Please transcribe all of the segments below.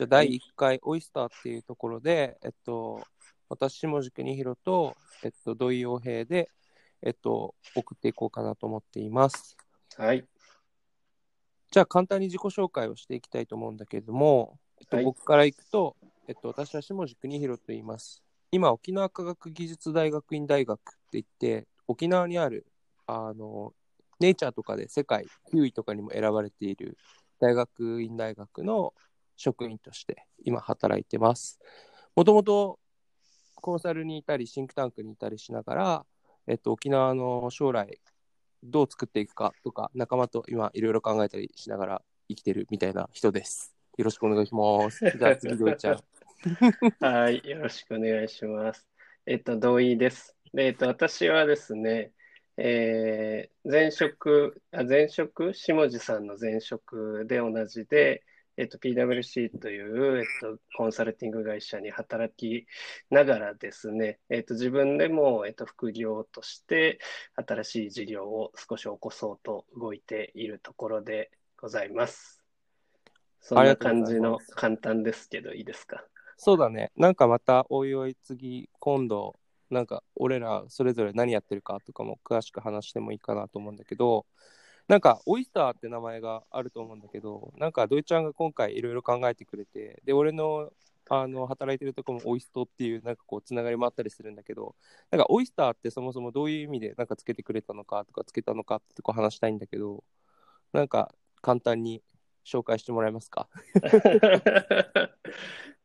じゃあ第1回オイスターっていうところで、えっと、私、下地国弘と、えっと、土井洋平で、えっと、送っていこうかなと思っています。はい。じゃあ簡単に自己紹介をしていきたいと思うんだけれども、えっとはい僕からいくと、えっと、私は下地国弘と言います。今、沖縄科学技術大学院大学って言って、沖縄にある、あの、ネイチャーとかで世界9位とかにも選ばれている大学院大学の職員として今働いてます。もともとコンサルにいたり、シンクタンクにいたりしながら、えっと、沖縄の将来どう作っていくかとか、仲間と今いろいろ考えたりしながら生きてるみたいな人です。よろしくお願いします。じゃあ次、ドイちゃん。はい。よろしくお願いします。えっと、同意です。で、えっと、私はですね、えー前職、あ、前職、下地さんの前職で同じで、えっと、PWC という、えっと、コンサルティング会社に働きながらですね、えっと、自分でも、えっと、副業として新しい事業を少し起こそうと動いているところでございます。そんな感じの簡単ですけど、いいですか？そうだね。なんかまたおいおい次、今度、なんか俺らそれぞれ何やってるかとかも詳しく話してもいいかなと思うんだけど、なんかオイスターって名前があると思うんだけど、なんかドイちゃんが今回いろいろ考えてくれて、で、俺のあの働いてるとこもオイストっていうなんかこうつながりもあったりするんだけど、なんかオイスターってそもそもどういう意味でなんかつけてくれたのかとかつけたのかってとこ話したいんだけど、なんか簡単に紹介してもらえますか？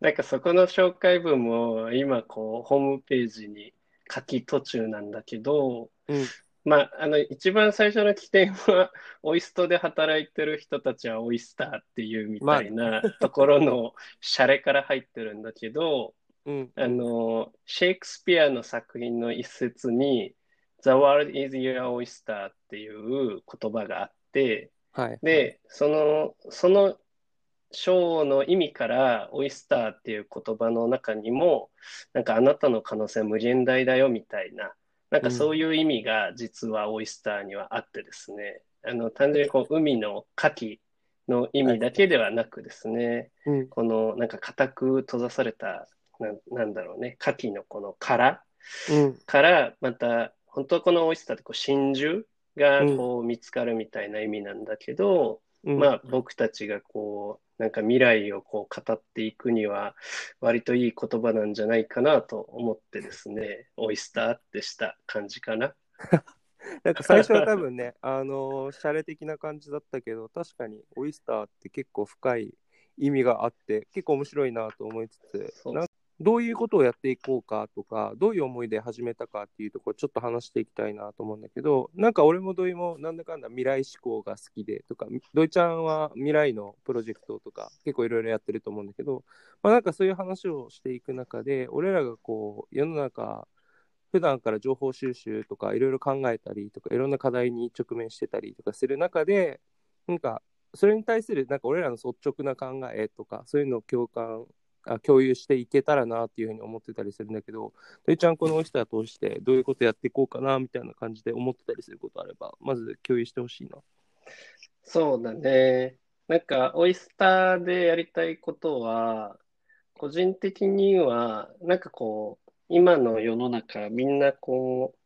なんかそこの紹介文も今こうホームページに書き途中なんだけど、うんまあ、あの一番最初の起点はオイストで働いてる人たちはオイスターっていうみたいなところのシャレから入ってるんだけど、うん。あのシェイクスピアの作品の一節に The world is your oyster っていう言葉があって、はい。で、その、その章の意味から、オイスターっていう言葉の中にも、なんかあなたの可能性は無限大だよみたいな、なんかそういう意味が実はオイスターにはあってですね、あの、単純にこう、海の牡蠣の意味だけではなくですね、うん。このなんか固く閉ざされた、なんなんだろうね、牡蠣のこの殻うん。から、また、本当はこのオイスターってこう真珠がこう見つかるみたいな意味なんだけど、うんまあ僕たちがこう、なんか未来をこう語っていくには、割といい言葉なんじゃないかなと思ってですね、オイスターってした感じかな。なんか最初は多分ね、あのー、シャレ的な感じだったけど、確かにオイスターって結構深い意味があって、結構面白いなと思いつつ、どういうことをやっていこうかとか、どういう思いで始めたかっていうところ、ちょっと話していきたいなと思うんだけど、なんか俺も土井もなんだかんだ未来志向が好きでとか、土井ちゃんは未来のプロジェクトとか結構いろいろやってると思うんだけど、まあ、なんかそういう話をしていく中で、俺らがこう、世の中、普段から情報収集とかいろいろ考えたりとかいろんな課題に直面してたりとかする中でなんかそれに対するなんか俺らの率直な考えとかそういうのを共感あ共有していけたらなっていうふうに思ってたりするんだけど土井ちゃんこのオイスター通してどういうことやっていこうかなみたいな感じで思ってたりすることあればまず共有してほしいな。そうだね。なんか、オイスターでやりたいことは、個人的には、なんかこう、今の世の中、みんなこう、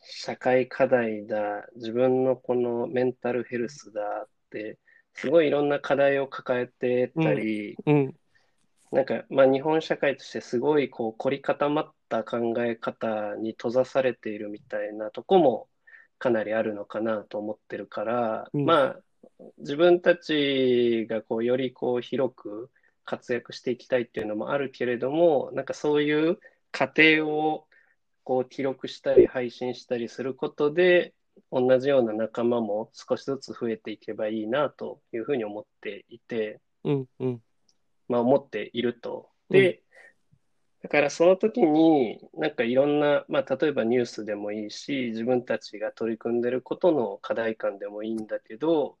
社会課題だ、自分のこのメンタルヘルスだって、すごいいろんな課題を抱えてたり、うんなんか、まあ、日本社会としてすごいこう凝り固まった考え方に閉ざされているみたいなとこもかなりあるのかなと思ってるから、うん。まあ、自分たちがこうよりこう広く活躍していきたいっていうのもあるけれども、なんかそういう過程をこう記録したり配信したりすることで、同じような仲間も少しずつ増えていけばいいなというふうに思っていて、うんうんまあ、思っていると。で、だからその時に、なんかいろんな、まあ、例えばニュースでもいいし、自分たちが取り組んでることの課題感でもいいんだけど、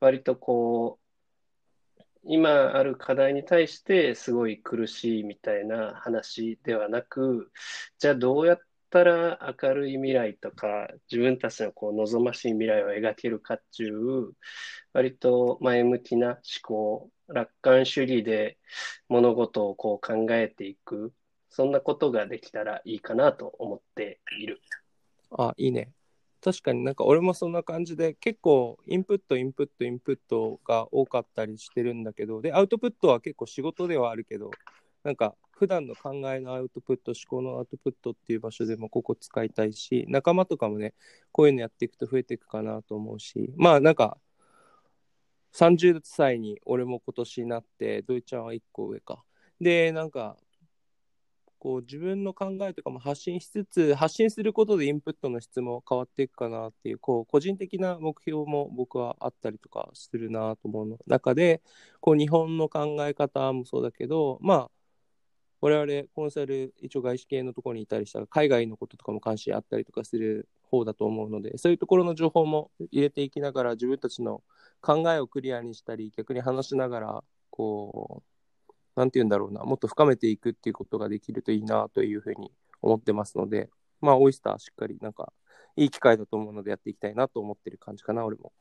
割とこう、今ある課題に対してすごい苦しいみたいな話ではなく、じゃあどうやったら明るい未来とか、自分たちのこう望ましい未来を描けるかっていう、割と前向きな思考、楽観主義で物事をこう考えていく、そんなことができたらいいかなと思っている。あ、いいね。確かになんか俺もそんな感じで結構インプットインプットインプットが多かったりしてるんだけどでアウトプットは結構仕事ではあるけどなんか普段の考えのアウトプット思考のアウトプットっていう場所でもここ使いたいし仲間とかもねこういうのやっていくと増えていくかなと思うしまあなんか30歳に俺も今年になってドイちゃんは1個上か。でなんかこう自分の考えとかも発信しつつ発信することでインプットの質も変わっていくかなっていうこう個人的な目標も僕はあったりとかするなと思うの。中でこう日本の考え方もそうだけどまあ我々コンサル一応外資系のところにいたりしたら海外のこととかも関心あったりとかする方だと思うのでそういうところの情報も入れていきながら自分たちの考えをクリアにしたり逆に話しながらこうなんて言うんだろうな、もっと深めていくっていうことができるといいなというふうに思ってますので、まあ、オイスターしっかりなんか、いい機会だと思うのでやっていきたいなと思ってる感じかな、俺も。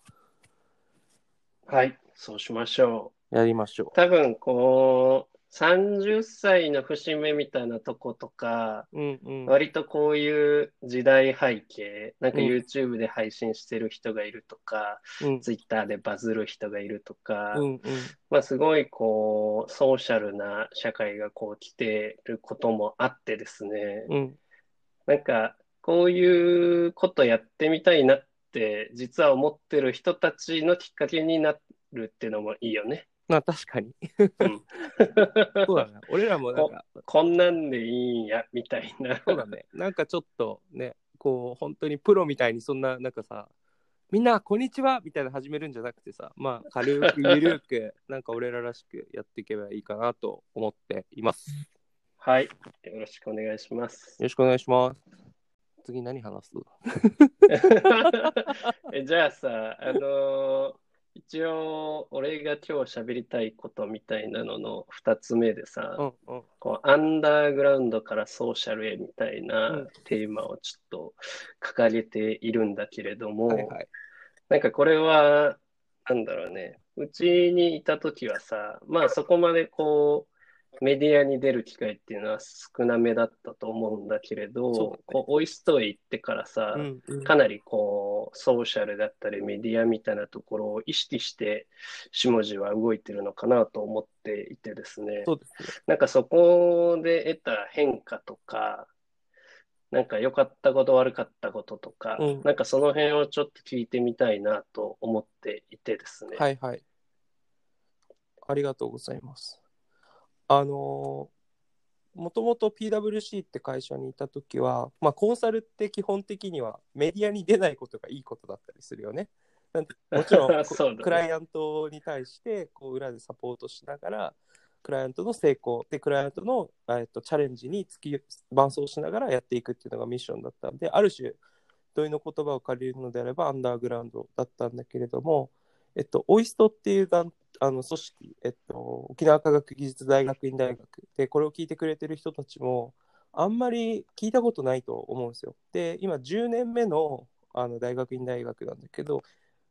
はい、そうしましょう。やりましょう。多分、こう、30歳の節目みたいなとことか、うんうん、割とこういう時代背景、なんか YouTube で配信してる人がいるとか、うん、Twitter でバズる人がいるとか、うんうん、まあすごいこう、ソーシャルな社会がこう来てることもあってですね、うん、なんかこういうことやってみたいなって実は思ってる人たちのきっかけになるっていうのもいいよね。まあ確かに。そうだね。俺らもなんかこ、こんなんでいいんや、みたいな。そうだね。なんかちょっとね、こう、本当にプロみたいにそんな、なんかさ、みんな、こんにちはみたいな始めるんじゃなくてさ、まあ、軽く、ゆるく、なんか俺ららしくやっていけばいいかなと思っています。はい。よろしくお願いします。よろしくお願いします。次何話す？えじゃあさ、あのー一応、俺が今日喋りたいことみたいなのの2つ目でさ、うんうん、こうアンダーグラウンドからソーシャルへみたいなテーマをちょっと掲げているんだけれども、はいはい、なんかこれは、なんだろうね、うちにいた時はさ、まあそこまでこう、メディアに出る機会っていうのは少なめだったと思うんだけれど、ね、こうオイストへ行ってからさ、うんうん、かなりこうソーシャルだったりメディアみたいなところを意識して下地は動いてるのかなと思っていてですね、ねなんかそこで得た変化とか、なんか良かったこと悪かったこととか、うん、なんかその辺をちょっと聞いてみたいなと思っていてですね。はいはい。ありがとうございます。あのもともと PWC って会社にいた時は、まあ、コンサルって基本的にはメディアに出ないことがいいことだったりするよね。なんてもちろん、ね、クライアントに対してこう裏でサポートしながらクライアントの成功でクライアントの、えっと、チャレンジに突き伴走しながらやっていくっていうのがミッションだったんである種問いの言葉を借りるのであればアンダーグラウンドだったんだけれども、えっと、オイストっていう団あの組織、えっと、沖縄科学技術大学院大学で、これを聞いてくれてる人たちも、あんまり聞いたことないと思うんですよ。で、今10年目のあの大学院大学なんだけど、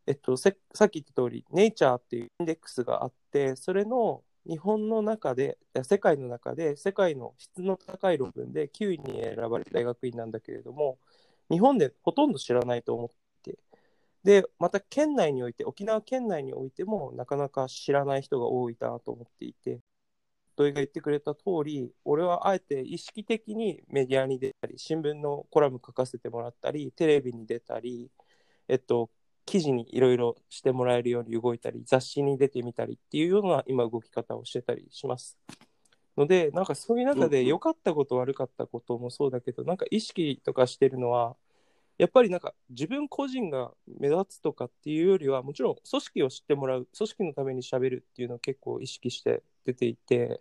えっと、さっき言った通り、ネイチャーっていうインデックスがあって、それの日本の中で、世界の中で、世界の質の高い論文で9位に選ばれた大学院なんだけれども、日本でほとんど知らないと思っで、また県内において、沖縄県内においても、なかなか知らない人が多いなと思っていて、土井が言ってくれた通り、俺はあえて意識的にメディアに出たり、新聞のコラム書かせてもらったり、テレビに出たり、えっと、記事にいろいろしてもらえるように動いたり、雑誌に出てみたりっていうような今動き方をしてたりします。ので、なんかそういう中で良かったこと、悪かったこともそうだけど、なんか意識とかしてるのは、やっぱりなんか自分個人が目立つとかっていうよりはもちろん組織を知ってもらう組織のためにしゃべるっていうのを結構意識して出ていて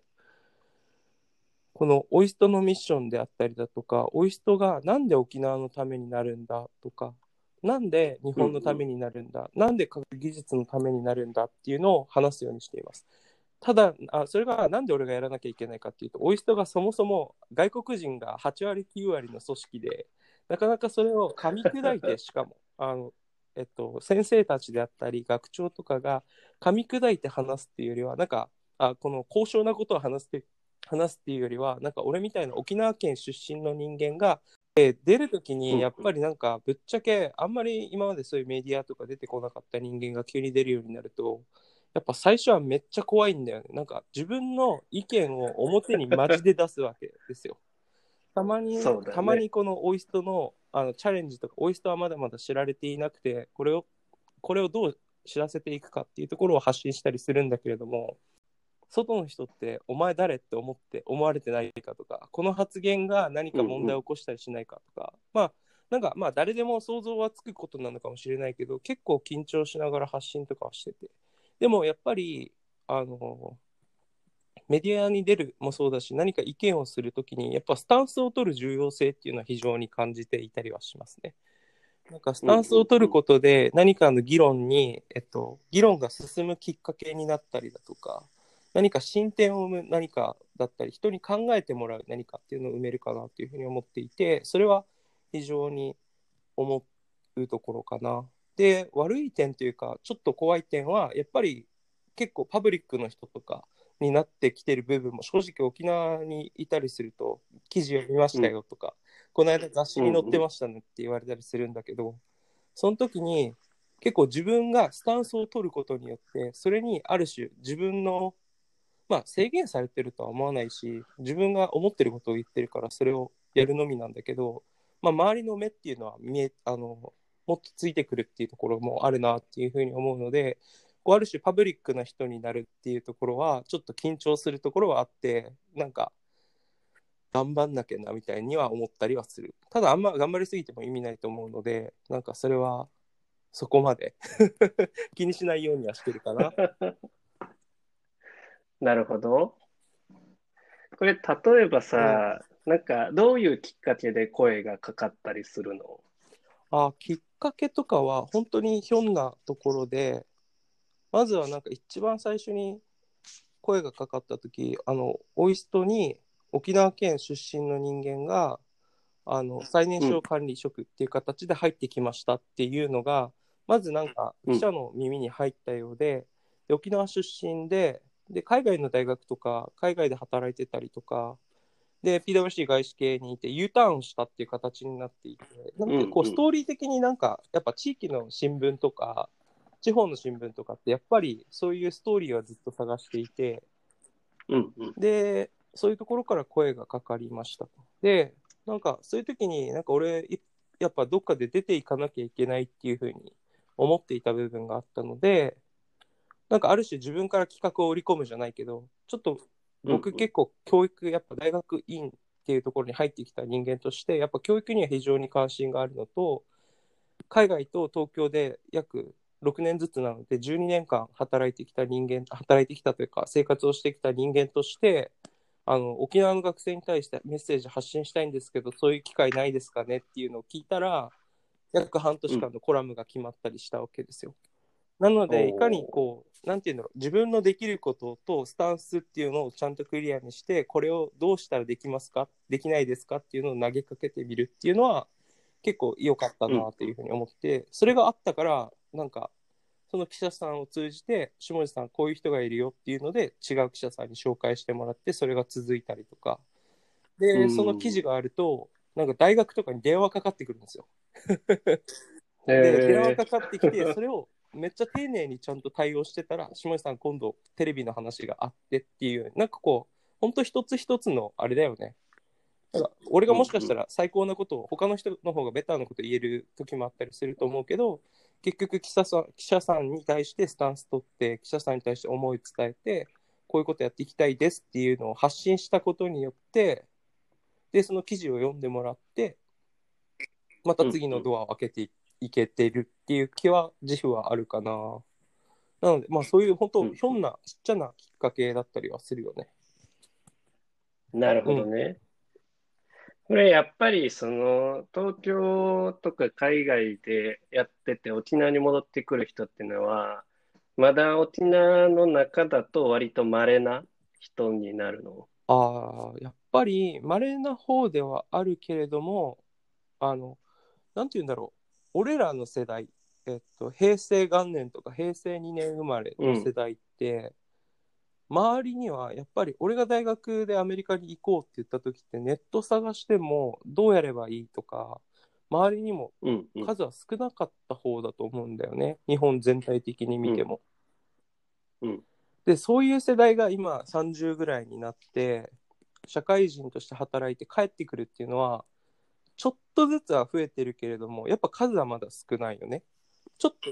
このオイストのミッションであったりだとかオイストがなんで沖縄のためになるんだとかなんで日本のためになるんだ、うんうん、なんで科学技術のためになるんだっていうのを話すようにしています。ただあ、それがなんで俺がやらなきゃいけないかっていうと、オイストがそもそも外国人が8割、9割の組織で、なかなかそれを噛み砕いて、しかも、あの、えっと、先生たちであったり学長とかが噛み砕いて話すっていうよりはなんかあこの高尚なことを話すって話すっていうよりはなんか俺みたいな沖縄県出身の人間が、えー出る時にやっぱりなんかぶっちゃけあんまり今までそういうメディアとか出てこなかった人間が急に出るようになるとやっぱ最初はめっちゃ怖いんだよねなんか自分の意見を表にマジで出すわけですよ。たまに、そうだねたまにこのオイストのあのチャレンジとか、オイストはまだまだ知られていなくて、これを、これをどう知らせていくかっていうところを発信したりするんだけれども、外の人って、お前誰って思って思われてないかとか、この発言が何か問題を起こしたりしないかとか、まあ、なんかまあ誰でも想像はつくことなのかもしれないけど、結構緊張しながら発信とかはしてて。でもやっぱり、あの、メディアに出るもそうだし、何か意見をするときに、やっぱスタンスを取る重要性っていうのは非常に感じていたりはしますね。なんかスタンスを取ることで何かの議論に、えっと、議論が進むきっかけになったりだとか、何か進展を生む何かだったり、人に考えてもらう何かっていうのを埋めるかなというふうに思っていて、それは非常に思うところかな。で、悪い点というか、ちょっと怖い点は、やっぱり結構パブリックの人とかになってきてる部分も、正直沖縄にいたりすると、記事を見ましたよとか、この間雑誌に載ってましたねって言われたりするんだけど、その時に結構自分がスタンスを取ることによって、それにある種自分の、まあ制限されてるとは思わないし、自分が思ってることを言ってるからそれをやるのみなんだけど、まあ周りの目っていうのは見え、あの、もっとついてくるっていうところもあるなっていうふうに思うので、こうある種パブリックな人になるっていうところはちょっと緊張するところはあってなんか頑張んなきゃなみたいには思ったりはする。ただあんま頑張りすぎても意味ないと思うのでなんかそれはそこまで 気にしないようにはしてるかな。なるほど。これ、例えばさ、なんか、どういうきっかけで声がかかったりするの？あきっかけとかは本当にひょんなところでまずはなんか一番最初に声がかかった時あのオイストに沖縄県出身の人間があの最年少管理職っていう形で入ってきましたっていうのが、まずなんか記者の耳に入ったようで,、で沖縄出身でで海外の大学とか海外で働いてたりとかで PWC 外資系にいて U ターンしたっていう形になっていてなんかこううんうん。ストーリー的になんかやっぱ地域の新聞とか地方の新聞とかってやっぱりそういうストーリーはずっと探していてうんうん。でそういうところから声がかかりましたとでなんかそういう時になんか俺いやっぱどっかで出ていかなきゃいけないっていうふうに思っていた部分があったのでなんかある種自分から企画を織り込むじゃないけどちょっと僕結構教育やっぱ大学院っていうところに入ってきた人間としてやっぱ教育には非常に関心があるのと海外と東京で約6年ずつなので12年間働いてきた人間働いてきたというか生活をしてきた人間としてあの沖縄の学生に対してメッセージ発信したいんですけどそういう機会ないですかねっていうのを聞いたら約半年間のコラムが決まったりしたわけですよ。なのでいかにこうなんていうんだろう自分のできることとスタンスっていうのをちゃんとクリアにしてこれをどうしたらできますか？できないですか？っていうのを投げかけてみるっていうのは結構良かったなというふうに思って、それがあったからなんかその記者さんを通じて下地さんこういう人がいるよっていうので違う記者さんに紹介してもらってそれが続いたりとか。で、うん。その記事があるとなんか大学とかに電話かかってくるんですよ。へで電話えかかってきてそれをめっちゃ丁寧にちゃんと対応してたら下地さん今度テレビの話があってっていうなんかこう本当一つ一つのあれだよねなんか俺がもしかしたら最高なことを他の人の方がベターなこと言える時もあったりすると思うけど結局記者さん記者さんに対してスタンス取って記者さんに対して思い伝えてこういうことやっていきたいですっていうのを発信したことによってでその記事を読んでもらってまた次のドアを開けていいけてるっていう気は自負はあるかな。なので、まあそういう本当、うんひょんなちっちゃなきっかけだったりはするよね。なるほどね。これやっぱりその東京とか海外でやってて沖縄に戻ってくる人っていうのはまだ沖縄の中だと割と稀な人になるの？ああ、やっぱり稀な方ではあるけれども、あの、なんて言うんだろう。俺らの世代えっと、平成元年とか平成2年生まれの世代って、周りにはやっぱり俺が大学でアメリカに行こうって言った時ってネット探してもどうやればいいとか周りにもうんうん数は少なかった方だと思うんだよね、日本全体的に見ても。うんうんでそういう世代が今30ぐらいになって社会人として働いて帰ってくるっていうのはちょっとずつは増えてるけれどもやっぱ数はまだ少ないよね。ちょっと、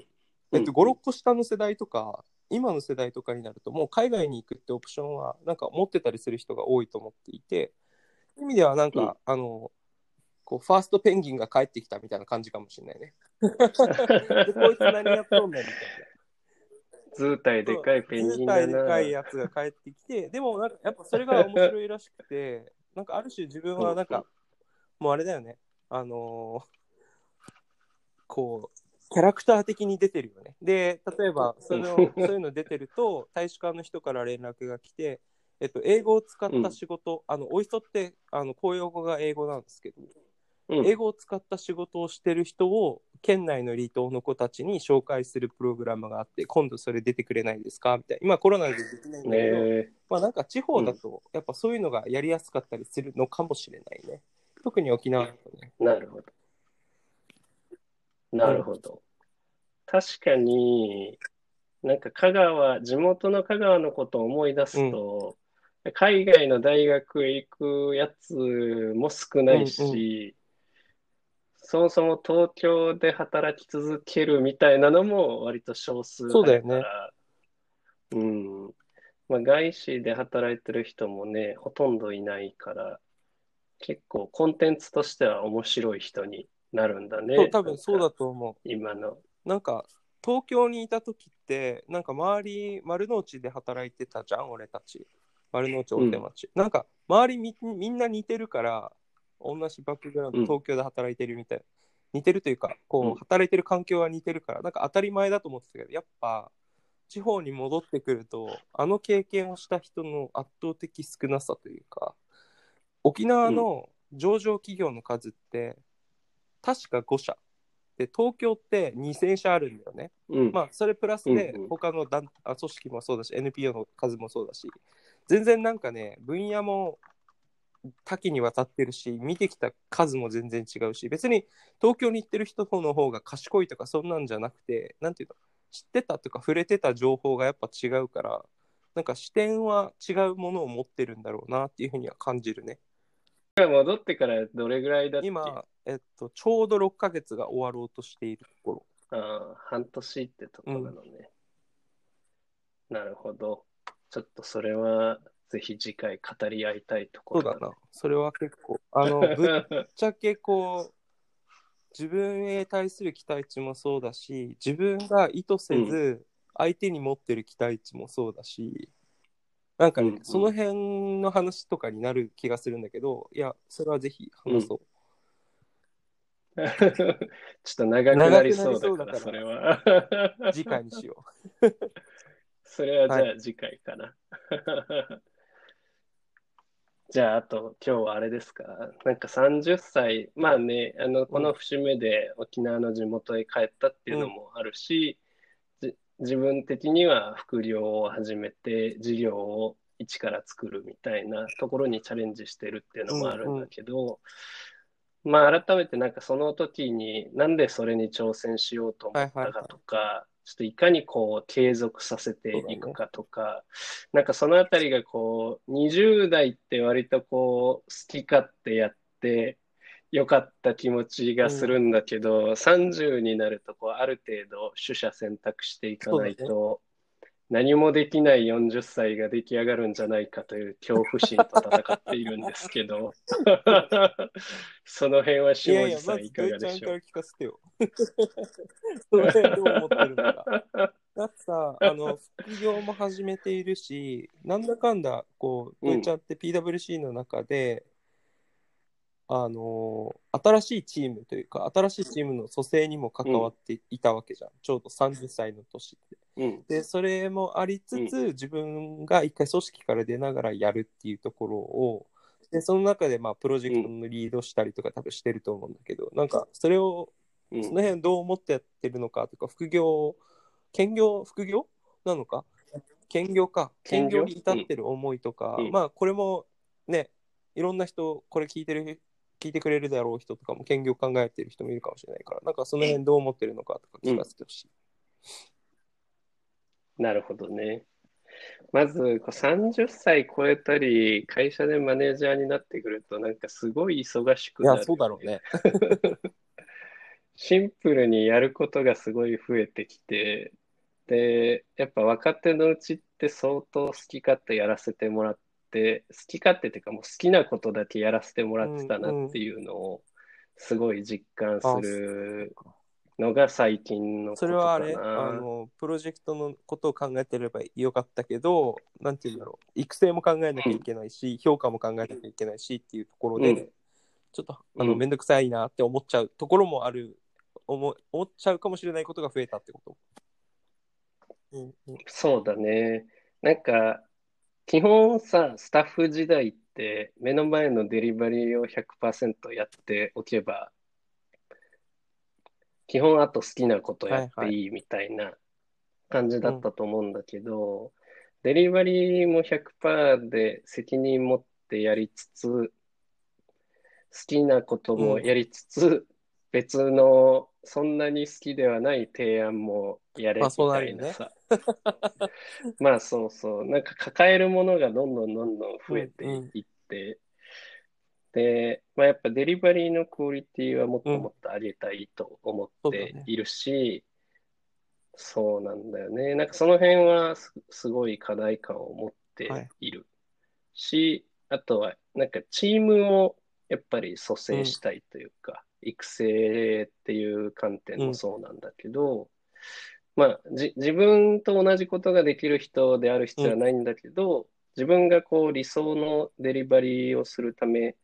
えっと、うん56個下の世代とか今の世代とかになるともう海外に行くってオプションはなんか持ってたりする人が多いと思っていて意味ではなんか、うんあのこうファーストペンギンが帰ってきたみたいな感じかもしれないね。でこいつ何やっとんねんみたいな。図体でかいペンギンだ図体でかいな。やつが帰ってきて、でもなんかやっぱそれが面白いらしくて、なんかある種自分はなんか、もうあれだよね、あのーこう、キャラクター的に出てるよね。で、例えばその そういうの出てると、大使館の人から連絡が来て、えっと、英語を使った仕事、あの、おいそって、あの、公用語が英語なんですけど、うん。英語を使った仕事をしてる人を県内の離島の子たちに紹介するプログラムがあって今度それ出てくれないですか？みたいな。今コロナでできないんだけど、ねまあなんか地方だとやっぱそういうのがやりやすかったりするのかもしれないね。特に沖縄だとね。なるほど。なるほど。確かに、なんか香川、地元の香川のことを思い出すと、海外の大学へ行くやつも少ないし、そもそも東京で働き続けるみたいなのも割と少数そうだよねだから、うん。まあ、外資で働いてる人もね、ほとんどいないから、結構コンテンツとしては面白い人になるんだね。そう多分そうだと思今の。うなんか東京にいた時ってなんか周り丸の内で働いてたじゃん俺たち。丸の内大手町、なんか周りみみんな似てるから同じバックグラウンドうん。東京で働いてるみたいな、似てるというかこう、うん。働いてる環境は似てるからなんか当たり前だと思ってたけどやっぱ地方に戻ってくるとあの経験をした人の圧倒的少なさというか沖縄の上場企業の数って確か5社で東京って2000社あるんだよね。うん。まあそれプラスでうんうん他の団あ組織もそうだし NPO の数もそうだし全然なんかね分野も多岐にわたってるし見てきた数も全然違うし別に東京に行ってる人の方が賢いとかそんなんじゃなくてなんていうの知ってたとか触れてた情報がやっぱ違うからなんか視点は違うものを持ってるんだろうなっていうふうには感じるね戻ってからどれぐらいだっけ？今、えっと、ちょうど6ヶ月が終わろうとしているところ。ああ、半年ってとこなのね。なるほど。ちょっとそれはぜひ次回語り合いたいところそうだな。それは結構あのぶっ ぶっちゃけこう自分へ対する期待値もそうだし自分が意図せず相手に持ってる期待値もそうだし、なんかね、うんうん。その辺の話とかになる気がするんだけどいやそれはぜひ話そう、ちょっと長くなりそうだから、それは。次回にしよ それはじゃはあ次回かな。じゃあ、あと今日はあれですか？なんか30歳、まあね、あの、この節目で沖縄の地元へ帰ったっていうのもあるし、じ自分的には副業を始めて事業を一から作るみたいなところにチャレンジしてるっていうのもあるんだけど、まあ改めてなんかその時になんでそれに挑戦しようと思ったかとか、ちょっといかにこう継続させていくかとか、なんかそのあたりがこう20代って割とこう好き勝手やってよかった気持ちがするんだけど、30になるとこうある程度取捨選択していかないと、何もできない40歳が出来上がるんじゃないかという恐怖心と戦っているんですけど、その辺は下地さんいかがでしょう？だってさ、あの、副業も始めているし、なんだかんだ、こう、うん。土井ちゃんって PWC の中で、あの新しいチームというか、新しいチームの蘇生にも関わっていたわけじゃん。ちょうど30歳の年って。うん、で、それもありつつ、自分が一回組織から出ながらやるっていうところを、で、その中で、まあ、プロジェクトのリードしたりとか多分してると思うんだけど、なんか、それをうん。その辺どう思ってやってるのかとか、副業、兼業、副業？なのか？兼業か。兼業？に至ってる思いとか、うん。まあこれもね、いろんな人、これ聞いてる、聞いてくれるだろう人とかも兼業考えてる人もいるかもしれないから、なんかその辺どう思ってるのかとか聞かせてほしい。なるほどね。まず、こう30歳超えたり、会社でマネージャーになってくると、なんかすごい忙しくなる。いや、そうだろうね。シンプルにやることがすごい増えてきて、で、やっぱ若手のうちって相当好き勝手やらせてもらって、好き勝手っていうかもう好きなことだけやらせてもらってたなっていうのをすごい実感するのが最近のそれはあれ？あの、プロジェクトのことを考えてればよかったけど、なんていうんだろう、育成も考えなきゃいけないし、評価も考えなきゃいけないしっていうところで、うん。ちょっとあの、うん。めんどくさいなって思っちゃうところもある、思思っちゃうかもしれないことが増えたってこと？うんうん、そうだね。なんか、基本さ、スタッフ時代って目の前のデリバリーを100%やっておけば、基本あと好きなことやっていいみたいな感じだったと思うんだけど、デリバリーも100%で責任持ってやりつつ、好きなこともやりつつ、別のそんなに好きではない提案もやれみまあそうなたるよね。まあそうそう。なんか抱えるものがどんどんどんどん増えていって、で、まあやっぱデリバリーのクオリティはもっともっと上げたいと思っているし、そうなんだよね。なんかその辺はすすごい課題感を持っているし、あとはなんかチームをやっぱり蘇生したいというか、育成っていう観点もそうなんだけど、まあじ自分と同じことができる人である必要はないんだけど、自分がこう理想のデリバリーをするため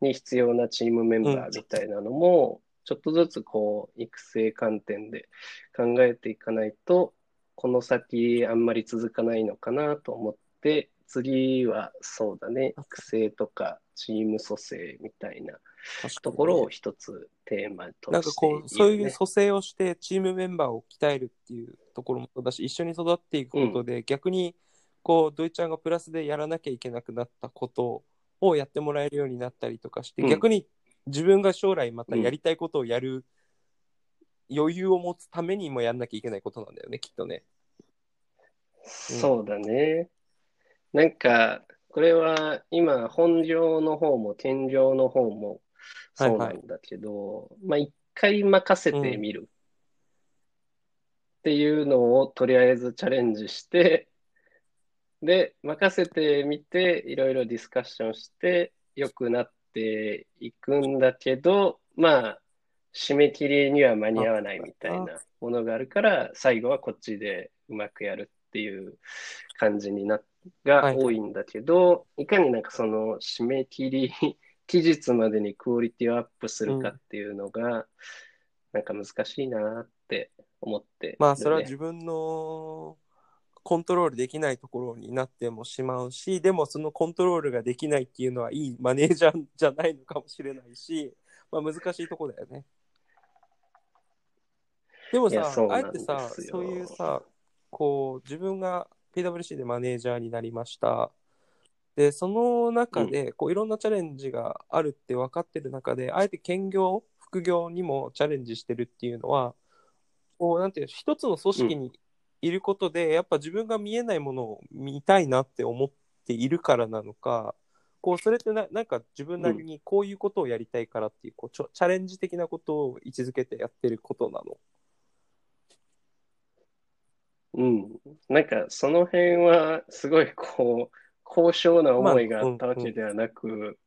に必要なチームメンバーみたいなのも、ちょっとずつこう育成観点で考えていかないと、この先あんまり続かないのかなと思って、次はそうだね、育成とかチーム蘇生みたいなところを一つテーマとなんかしているこう、そういうね。蘇生をして、チームメンバーを鍛えるっていうところもそうだし、一緒に育っていくことで、逆に、こう、ドイちゃんがプラスでやらなきゃいけなくなったことをやってもらえるようになったりとかして、うん逆に自分が将来またやりたいことをやる余裕を持つためにもやんなきゃいけないことなんだよね、きっとね。そうだね。なんか、これは今、本業の方も兼業の方もそうなんだけど、まあ一回任せてみるっていうのをとりあえずチャレンジして、で、任せてみて、いろいろディスカッションして、良くなっていくんだけど、まあ、締め切りには間に合わないみたいなものがあるから、最後はこっちでうまくやるっていう感じにな、が多いんだけど、いかになんかその締め切り、期日までにクオリティをアップするかっていうのが、なんか難しいなって思ってるね、まあ、それは自分のコントロールできないところになってもしまうし、でもそのコントロールができないっていうのはいいマネージャーじゃないのかもしれないし、まあ難しいところだよね。でもさ、あえてさ、そういうさ、こう、自分が PWC でマネージャーになりました。で、その中で、こう、いろんなチャレンジがあるって分かってる中で、あえて兼業、副業にもチャレンジしてるっていうのは、こう、なんていうの、一つの組織にいることで、やっぱ自分が見えないものを見たいなって思っているからなのか、こう、それってななんか自分なりにこういうことをやりたいからっていう、こうちょチャレンジ的なことを位置づけてやってることなの？うん。なんか、その辺は、すごい、こう、高尚な思いがあったわけではなく、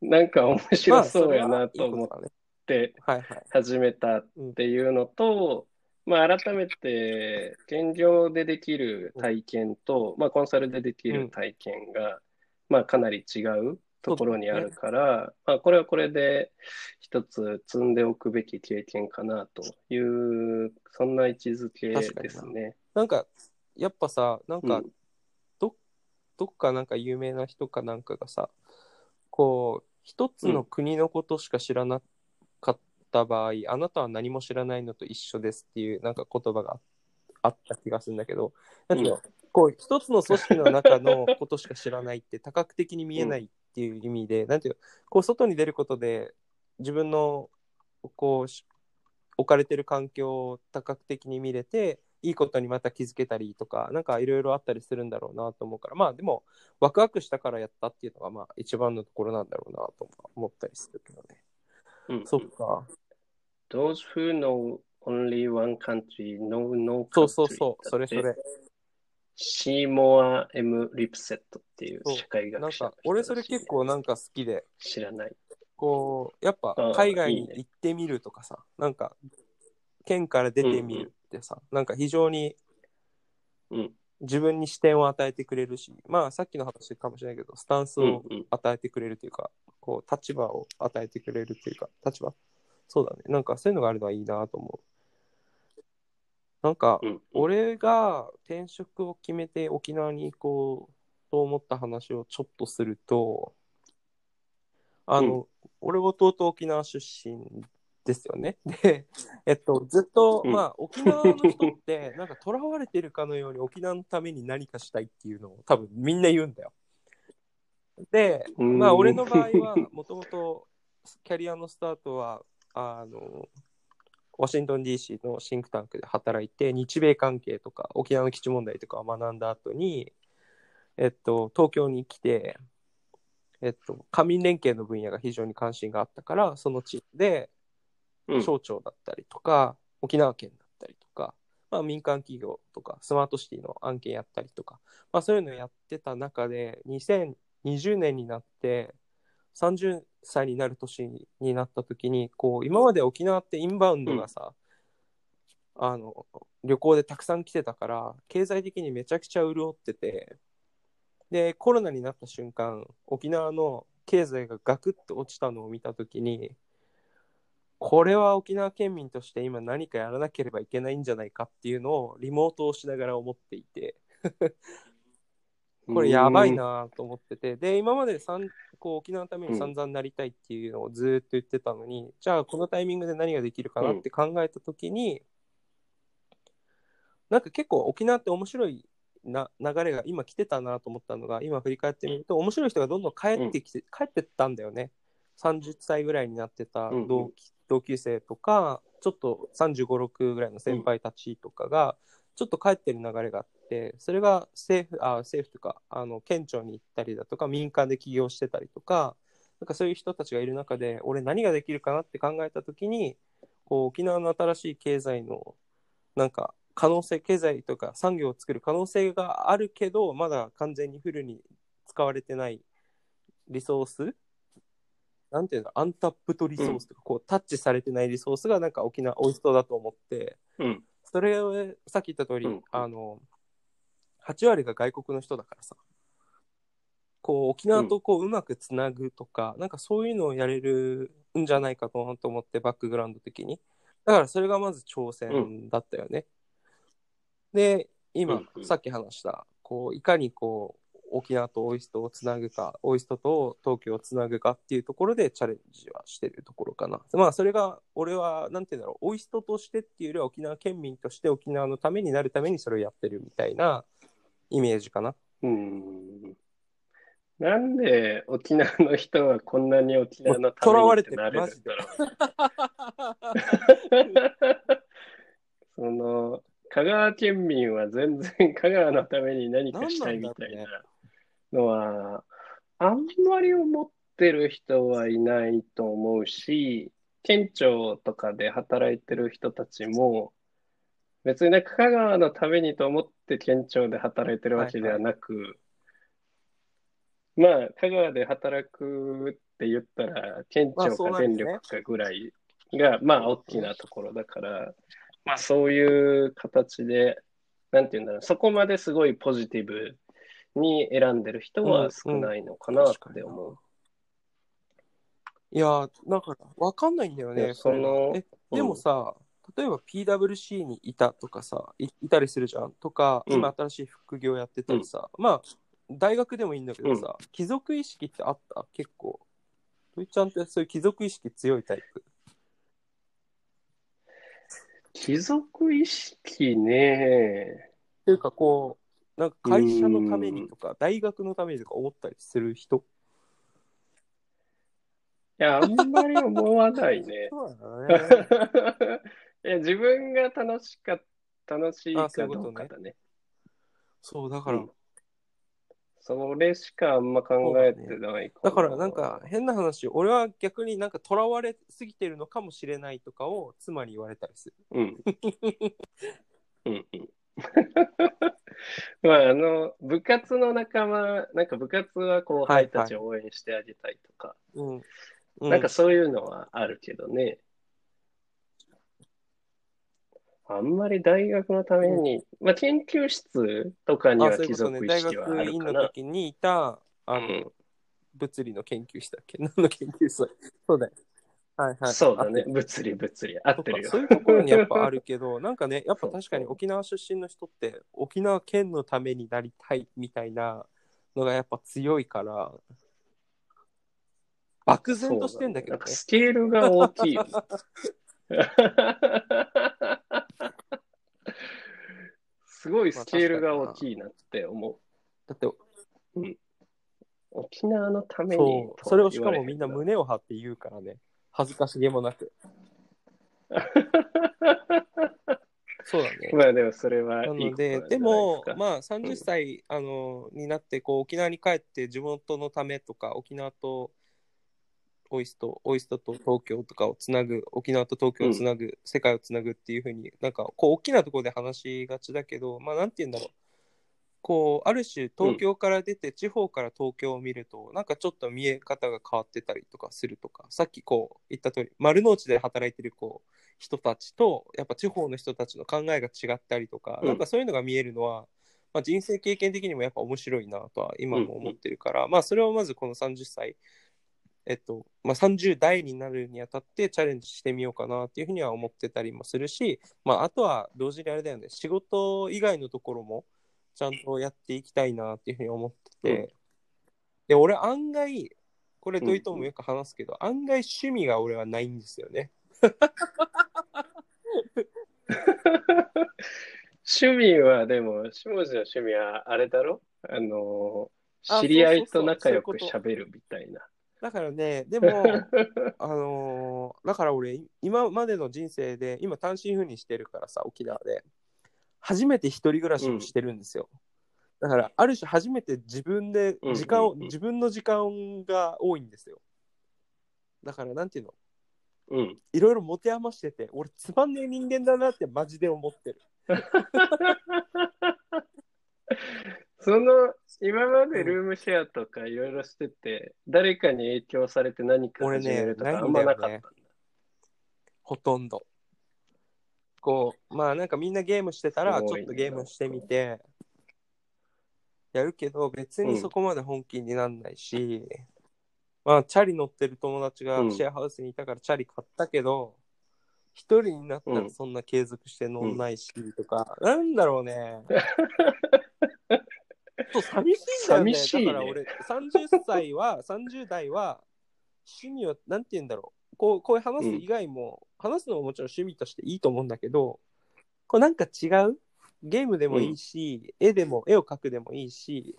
なんか面白そうやなと思って。始めたっていうのと、まあ、改めて、兼業でできる体験と、まあ、コンサルでできる体験が、まあ、かなり違うところにあるから、まあ、これはこれで一つ積んでおくべき経験かなという、そんな位置づけですね。なんか、やっぱさ、なんか、うん。ど、どっかなんか有名な人かなんかがさ、こう、一つの国のことしか知らなかっった場合、あなたは何も知らないのと一緒ですっていうなんか言葉があった気がするんだけど、なんていうのこう一つの組織の中のことしか知らないって多角的に見えないっていう意味で、なんていうのこう外に出ることで自分のこうし置かれてる環境を多角的に見れていいことにまた気づけたりとかなんかいろいろあったりするんだろうなと思うからまあでもワクワクしたからやったっていうのがまあ一番のところなんだろうなと思ったりするけどね。うんそっか。Those who know only one country know no country. そうそうそう、それそれ。シーモア・ M・ リプセットっていう社会なん学者のか俺それ結構なんか好きで、知らない。こうやっぱ海外にいいね行ってみるとかさ、なんか県から出てみるってさ、なんか非常にうん。自分に視点を与えてくれるし、まあさっきの話かもしれないけど、スタンスうんをうん。与えてくれるというか、こう立場を与えてくれるというか、立場？そうだね。なんかそういうのがあるのはいいなと思う。なんか、うん俺が転職を決めて沖縄に行こうと思った話をちょっとすると、あの、俺弟沖縄出身ですよね。で、えっと、ずっと、うんまあ、沖縄の人って、なんか、囚われてるかのように沖縄のために何かしたいっていうのを多分みんな言うんだよ。で、うんまあ、俺の場合は、もともと、キャリアのスタートは、あの、ワシントン DC のシンクタンクで働いて、日米関係とか、沖縄の基地問題とかを学んだ後に、えっと、東京に来て、えっと、官民連携の分野が非常に関心があったから、その地で、うん省庁だったりとか、沖縄県だったりとか、まあ、民間企業とか、スマートシティの案件やったりとか、まあ、そういうのをやってた中で、2020年になって、30歳になる年になった時に、こう、今まで沖縄ってインバウンドがさ、あの、旅行でたくさん来てたから、経済的にめちゃくちゃ潤ってて、で、コロナになった瞬間、沖縄の経済がガクッと落ちたのを見た時に、これは沖縄県民として今何かやらなければいけないんじゃないかっていうのをリモートをしながら思っていて、これやばい。なと思ってて、で、今までさんこう沖縄のために散々なりたいっていうのをずーっと言ってたのに、じゃあこのタイミングで何ができるかなって考えたときに、なんか結構沖縄って面白いな流れが今来てたなと思ったのが、今振り返ってみると、面白い人がどんどん帰ってきて、帰ってったんだよね。30歳ぐらいになってたうんうん。同期同級生とか、ちょっと35、6ぐらいの先輩たちとかが、ちょっと帰ってる流れがあって、それが政府、あ政府とか、あの県庁に行ったりだとか、民間で起業してたりとか、なんかそういう人たちがいる中で、俺何ができるかなって考えたときに、こう沖縄の新しい経済の、なんか可能性、経済とか産業を作る可能性があるけど、まだ完全にフルに使われてないリソースなんていうの、アンタップトリソースとか、こうタッチされてないリソースがなんか沖縄美味しそうだと思って、うん。それをさっき言った通り、うんあの、8割が外国の人だからさ、こう沖縄とこううまくつなぐとか、なんかそういうのをやれるんじゃないかと思って、バックグラウンド的に。だからそれがまず挑戦だったよね。で、今、うんうんさっき話した、こういかにこう沖縄とオイストをつなぐか、オイストと東京をつなぐかっていうところでチャレンジはしてるところかな。まあそれが、俺は、なんていうんだろう、オイストとしてっていうよりは沖縄県民として沖縄のためになるためにそれをやってるみたいなイメージかな。うん。なんで沖縄の人はこんなに沖縄のためにてなれるんだろう。その、香川県民は全然香川のために何かしたいみたいなのは、あんまり思ってる人はいないと思うし、県庁とかで働いてる人たちも、別になんか香川のためにと思って県庁で働いてるわけではなく、まあ、香川で働くって言ったら、県まあ庁か電力かぐらいが、まあ、大きなところだから、まあ、そういう形で、なんていうんだろう、そこまですごいポジティブに選んでる人は少ないのかなって思う。いやー、だから、わかんないんだよね、そのえ、でもさ、例えば PWC にいたとかさ、いいたりするじゃん。とか、うん今新しい副業やってたりさ、まあ、大学でもいいんだけどさ、貴族意識ってあった？結構。土井ちゃんってそういう貴族意識強いタイプ？貴族意識ね。っていうかこう、なんか会社のためにとか、大学のためにとか思ったりする人？いや、あんまり思わないね。そうだね。いや、自分が楽しか、楽しいかどうかだね。そう、だから、うんそれしかあんま考えてないかだからなんか変な話、俺は逆になんか囚われすぎてるのかもしれないとかを妻に言われたりする。うん。まあ、あの、部活の仲間、なんか部活は後輩たちを応援してあげたいとか、うん。うなんかそういうのはあるけどね。あんまり大学のために、まあ研究室とかにあは貴そういうことね。大族意識はあ学院のるかな。時にいた、あの、うん物理の研究室だっけ？何の研究室そうだよ。はいはい。そうだねあ。物理物理。合そってるよ。そういうところにやっぱあるけど、なんかね、やっぱ確かに沖縄出身の人って、沖縄県のためになりたいみたいなのがやっぱ強いから、漠然としてんだけどねそうなんか。スケールが大きい。すごいスケールが大きいなって思だって、う。沖縄のためにそれをしかもみんな胸を張って言うからね。恥ずかしげもなく。そうだね。まあでもそれはいいなので、でも、かまあ、30歳、あのになってこう、沖縄に帰って地元のためとか、沖縄とオイスト、オイストと東京とかをつなぐ、沖縄と東京をつなぐ、世界をつなぐっていうふうに、なんか、こう、大きなところで話しがちだけど、まあ、なんて言うんだろう。こう、ある種、東京から出て、地方から東京を見ると、なんかちょっと見え方が変わってたりとかするとか、さっきこう言った通り、丸の内で働いてるこう人たちと、やっぱ地方の人たちの考えが違ったりとか、うん。なんかそういうのが見えるのは、まあ、人生経験的にもやっぱ面白いなとは今も思ってるから、まあそれをまずこの30歳、えっとまあ、30代になるにあたってチャレンジしてみようかなっていうふうには思ってたりもするし、まあ、あとは同時にあれだよね仕事以外のところもちゃんとやっていきたいなっていうふうに思ってて、うん。で俺案外これドイトもよく話すけど、案外趣味が俺はないんですよね。趣味はでも、下地の趣味はあれだろ？あのあ知り合いと仲良くそういうこと喋るみたいな。だからね、でも、あのーだから俺、今までの人生で、今単身赴任してるからさ、沖縄で、初めて一人暮らしをしてるんですよ。だから、ある種初めて自分で時間を、うんうんうん自分の時間が多いんですよ。だから、なんていうの？うん。いろいろ持て余してて、俺つまんねえ人間だなってマジで思ってる。その、今までルームシェアとかいろいろしてて、誰かに影響されて何か始めるとかあんまなかったんだ。ほとんど。こう、まあなんかみんなゲームしてたら、ちょっとゲームしてみて、やるけど、別にそこまで本気になんないし、まあチャリ乗ってる友達がうん。シェアハウスにいたからチャリ買ったけど、一人になったうん。らそんな継続して乗んないし、とか、なんだろうね。そう寂しいんだよね。寂しいね。だから俺、30歳は、30代は、趣味は、なんて言うんだろう。こう、こういう話す以外も、話すのももちろん趣味としていいと思うんだけど、こうなんか違う？ゲームでもいいし、絵でも、絵を描くでもいいし、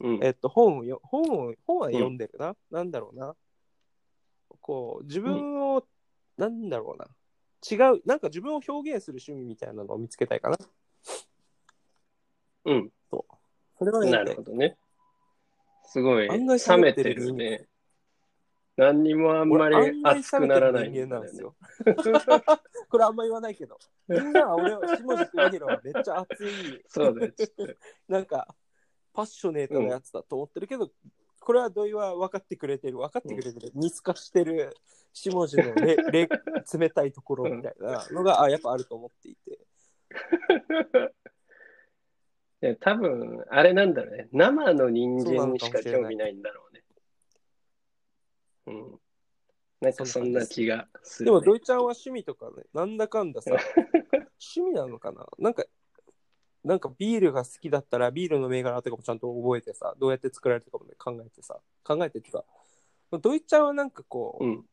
うん。えっと、本をよ、本を、本は読んでるな。なんだろうな。こう、自分を、なんだろうな。違う、なんか自分を表現する趣味みたいなのを見つけたいかな。うん。それはやなるほどね。すごい、案外冷めて冷めてるるね。何にもあんま俺り熱くならない人間なん。ですよ。これあんま言わないけど。みんなは俺は、下地邦弘はめっちゃ熱い、そうだよ、ちょっと。なんか、パッショネートなやつだと思ってるけど、これは土井は分かってくれてる、分かってくれてる、見透かしてる下地の れれ冷たいところみたいなのが、あやっぱあると思っていて。いや多分、あれなんだろうね。生の人間にしか興味ないんだろうね。うん。なんかそんな気がする、ね。でも土井ちゃんは趣味とかね、なんだかんださ、趣味なのかな？なんか、なんかビールが好きだったらビールの銘柄とかもちゃんと覚えてさ、どうやって作られてるかもね考えてさ、考えてっていうか、土井ちゃんはなんかこう、うん。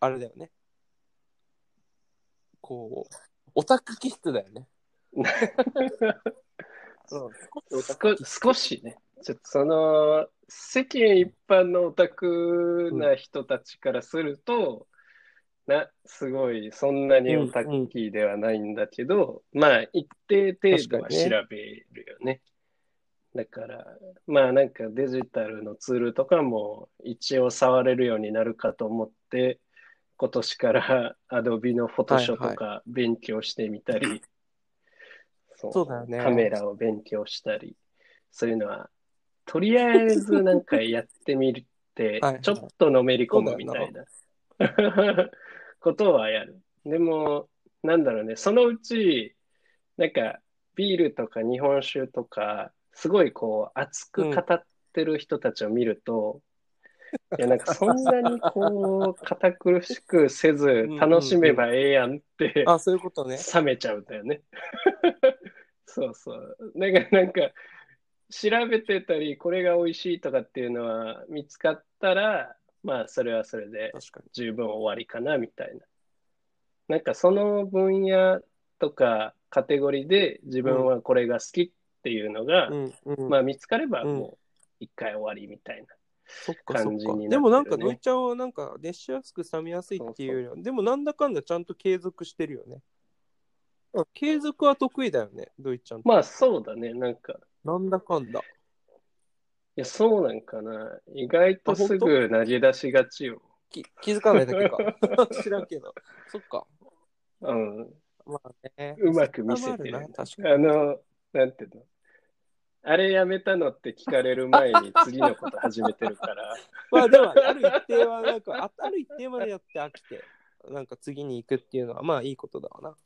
あれだよね。こう、オタク気質だよね。うん、少少しね、ちょっとその、世間一般のオタクな人たちからすると、な、すごい、そんなにオタッキーではないんだけど、まあ、一定程度は調べるよね。だから、まあなんかデジタルのツールとかも一応触れるようになるかと思って、今年から Adobe の Photoshop とか勉強してみたり、そそうね。カメラを勉強したり、そういうのは、とりあえずなんかやってみるって はいはい、ちょっとのめり込むみたいな ことはやる。でも、なんだろうね、そのうち、なんか、ビールとか日本酒とか、すごいこう、熱く語ってる人たちを見ると、いや、なんかそんなにこう、堅苦しくせず、楽しめばええやんって、あ、そういうことね。冷めちゃうんだよね。そうそう。なんか、なんか、調べてたり、これが美味しいとかっていうのは見つかったら、まあ、それはそれで。十分終わりかな、みたいな。なんか、その分野とかカテゴリーで自分はこれが好きっていうのが、うんうん。まあ、見つかればうんもう一回終わりみたいな。感じになねでもなんか、ドイちゃんはなんか熱しやすく冷めやすいっていうよりは、でもなんだかんだちゃんと継続してるよね。あ継続は得意だよね、ドイちゃん。まあ、そうだね。なんか、なんだかんだ。いや、そうなんかな。意外とすぐ投げ出しがちよ。き気づかないだけか。知らんけど。そっか。うん。まあね。うまく見せてるるな確かに。あの、なんていうの？あれやめたのって聞かれる前に次のこと始めてるから。まあでも、ある一定は、なんか、あある一定までやって飽きて、なんか次に行くっていうのは、まあいいことだわな。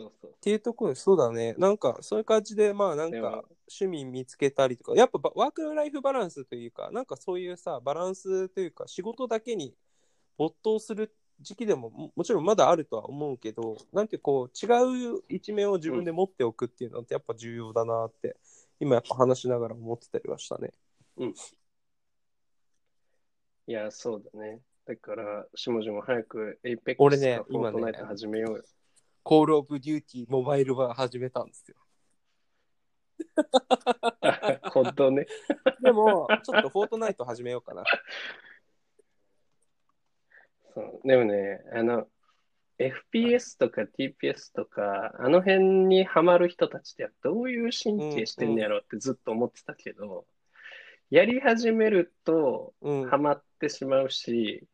っそうそう。ていうところで、そうだね。なんか、そういう感じで、まあなんでもか、趣味見つけたりとか、やっぱばワークライフバランスというか、なんかそういうさ、バランスというか、仕事だけに没頭する時期でもももちろんまだあるとは思うけど、なんてこう、違う一面を自分で持っておくっていうのってやっぱ重要だなって、今やっぱ話しながら思ってたりはしたね。いや、そうだね。だから、下地も早く APEX 俺ねとフォートナイ今ねト始めようよ。 Call of Duty Mobile は始めたんですよ。 CoD ね。でも、ちょっとフォートナイト始めようかな。そうでもね、あの、FPS とか TPS とか、あの辺にハマる人たちってどういう神経してんのやろうってずっと思ってたけど、やり始めるとうん。ハマってしまうし、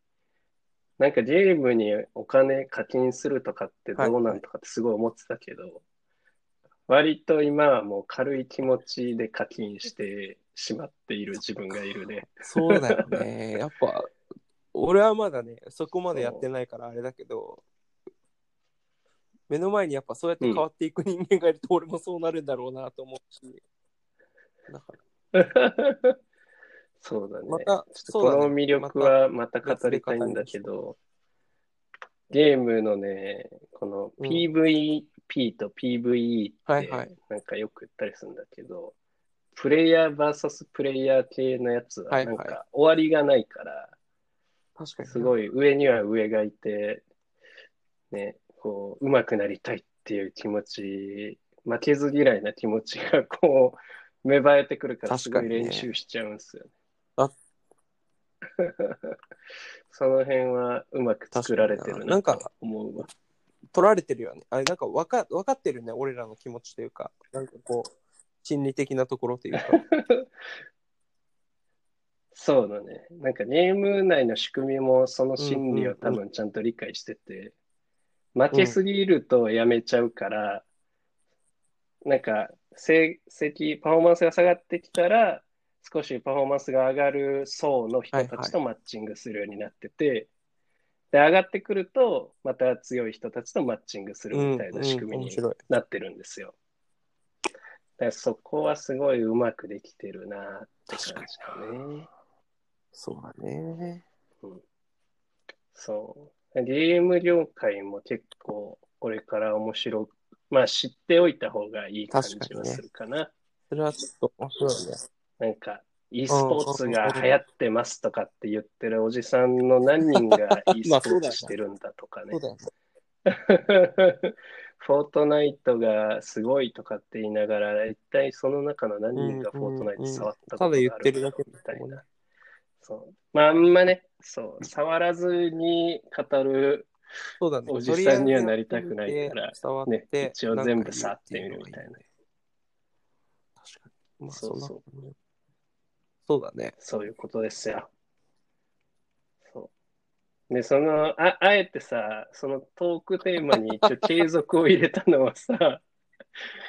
なんかゲームにお金課金するとかってどうなんとかってすごい思ってたけど、割と今はもう軽い気持ちで課金してしまっている自分がいるね。そうだよね。やっぱ、俺はまだね、そこまでやってないからあれだけど、目の前にやっぱそうやって変わっていく人間がいると、俺もそうなるんだろうなと思うし。だから、そうだね。またちょっとこの魅力はまた語りたいんだけど、ゲームのね、このうん PVP と PVE ってなんかよく言ったりするんだけど、プレイヤー VS プレイヤー系のやつはなんか終わりがないから、確かに。すごい上には上がいて、ね、こう、上手くなりたいっていう気持ち、負けず嫌いな気持ちがこう、芽生えてくるから、すごい練習しちゃうんですよね。あ その辺はうまく作られてるな確か思うわ。取られてるよね。あれ、なんか分か分かってるね、俺らの気持ちというか、なんかこう、心理的なところというか。そうだね。なんかゲーム内の仕組みもその心理を多分ちゃんと理解してて、負けすぎるとやめちゃうから、なんか成績、パフォーマンスが下がってきたら、少しパフォーマンスが上がる層の人たちとマッチングするようになってて、で、上がってくると、また強い人たちとマッチングするみたいな仕組みに。なってるんですよ。だからそこはすごいうまくできてるなって感じだね。そうだね。そう。ゲーム業界も結構これから面白く、まあ知っておいた方がいい感じはするかな。それはちょっと面白いね。なんか、e スポーツが流行ってますとかって言ってるおじさんの何人が e スポーツしてるんだとかね。フォートナイトがすごいとかって言いながら、一体その中の何人がフォートナイト触ったことがあるただ言ってるだけみたいな。そう。まあ、あん。まね、そう、触らずに語るそうだね。おじさん。にはなりたくないからねて、一応全部触ってみるみたいな。確かに。まあ、そうそうそうだね。そういうことですよ。そう。で、その、あ、あえてさ、そのトークテーマに一応継続を入れたのはさ、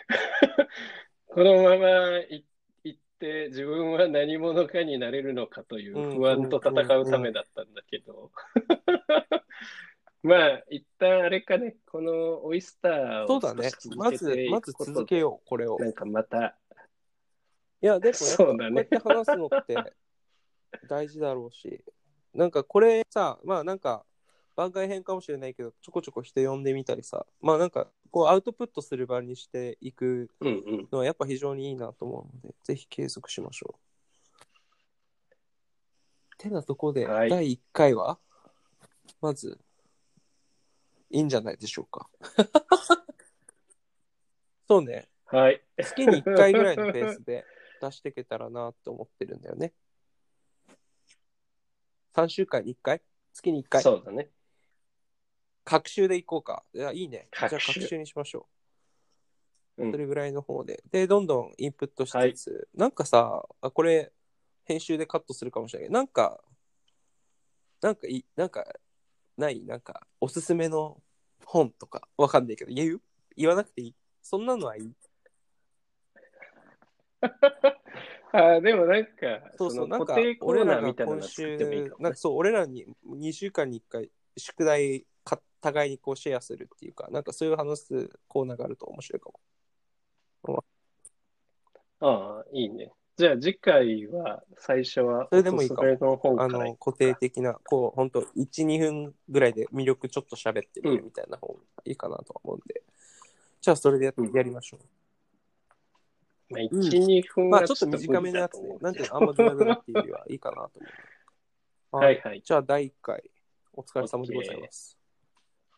このままい行って自分は何者かになれるのかという不安と戦うためだったんだけど、まあ、一旦あれかね、このオイスターをそうだね。まずまず続けよう、これを。なんかまた、いや、でもやっぱ こうやって話すのって大事だろうし、なんかこれさ、まあなんか番外編かもしれないけど、ちょこちょこ人呼んでみたりさ、まあなんかこうアウトプットする場にしていくうんうん。のはやっぱ非常にいいなと思うので、ぜひ継続しましょう。てなとこで、はい第1回は、まず、いいんじゃないでしょうか。そうね、はい。月に1回ぐらいのペースで出していけたらなって思ってるんだよね。3週間に1回？月に1回？そうだね。各週でいこうか。いや、いいね。じゃあ各週にしましょう。うんそれぐらいの方で。で、どんどんインプットしつつ、なんかさ、あ、これ、編集でカットするかもしれないけど、なんか、なんかいい、なんか、ない？なんか、おすすめの本とか、わかんないけど、言う？言わなくていい？そんなのはいい？あでもなんか、そうそう、のなんか俺らみたいなの作週ってもいいか、もねなんか。そう、俺らに2週間に1回、宿題か、互いにこうシェアするっていうか、なんかそういう話すコーナーがあると面白いかも。ああ、いいね。じゃあ次回は、最初は、それでもいいかもあらの固定的な、こう、本当1、2分ぐらいで魅力ちょっと喋ってみるみたいな方がいいかなとは思うんで、じゃあそれでや,、りましょまあ、1、うん2分う。まあはちょっと短めのやつね。なんていうの、あんまドドラドラっていうよりはいいかなと思う。はいはい。じゃあ第1回、お疲れ様でございます。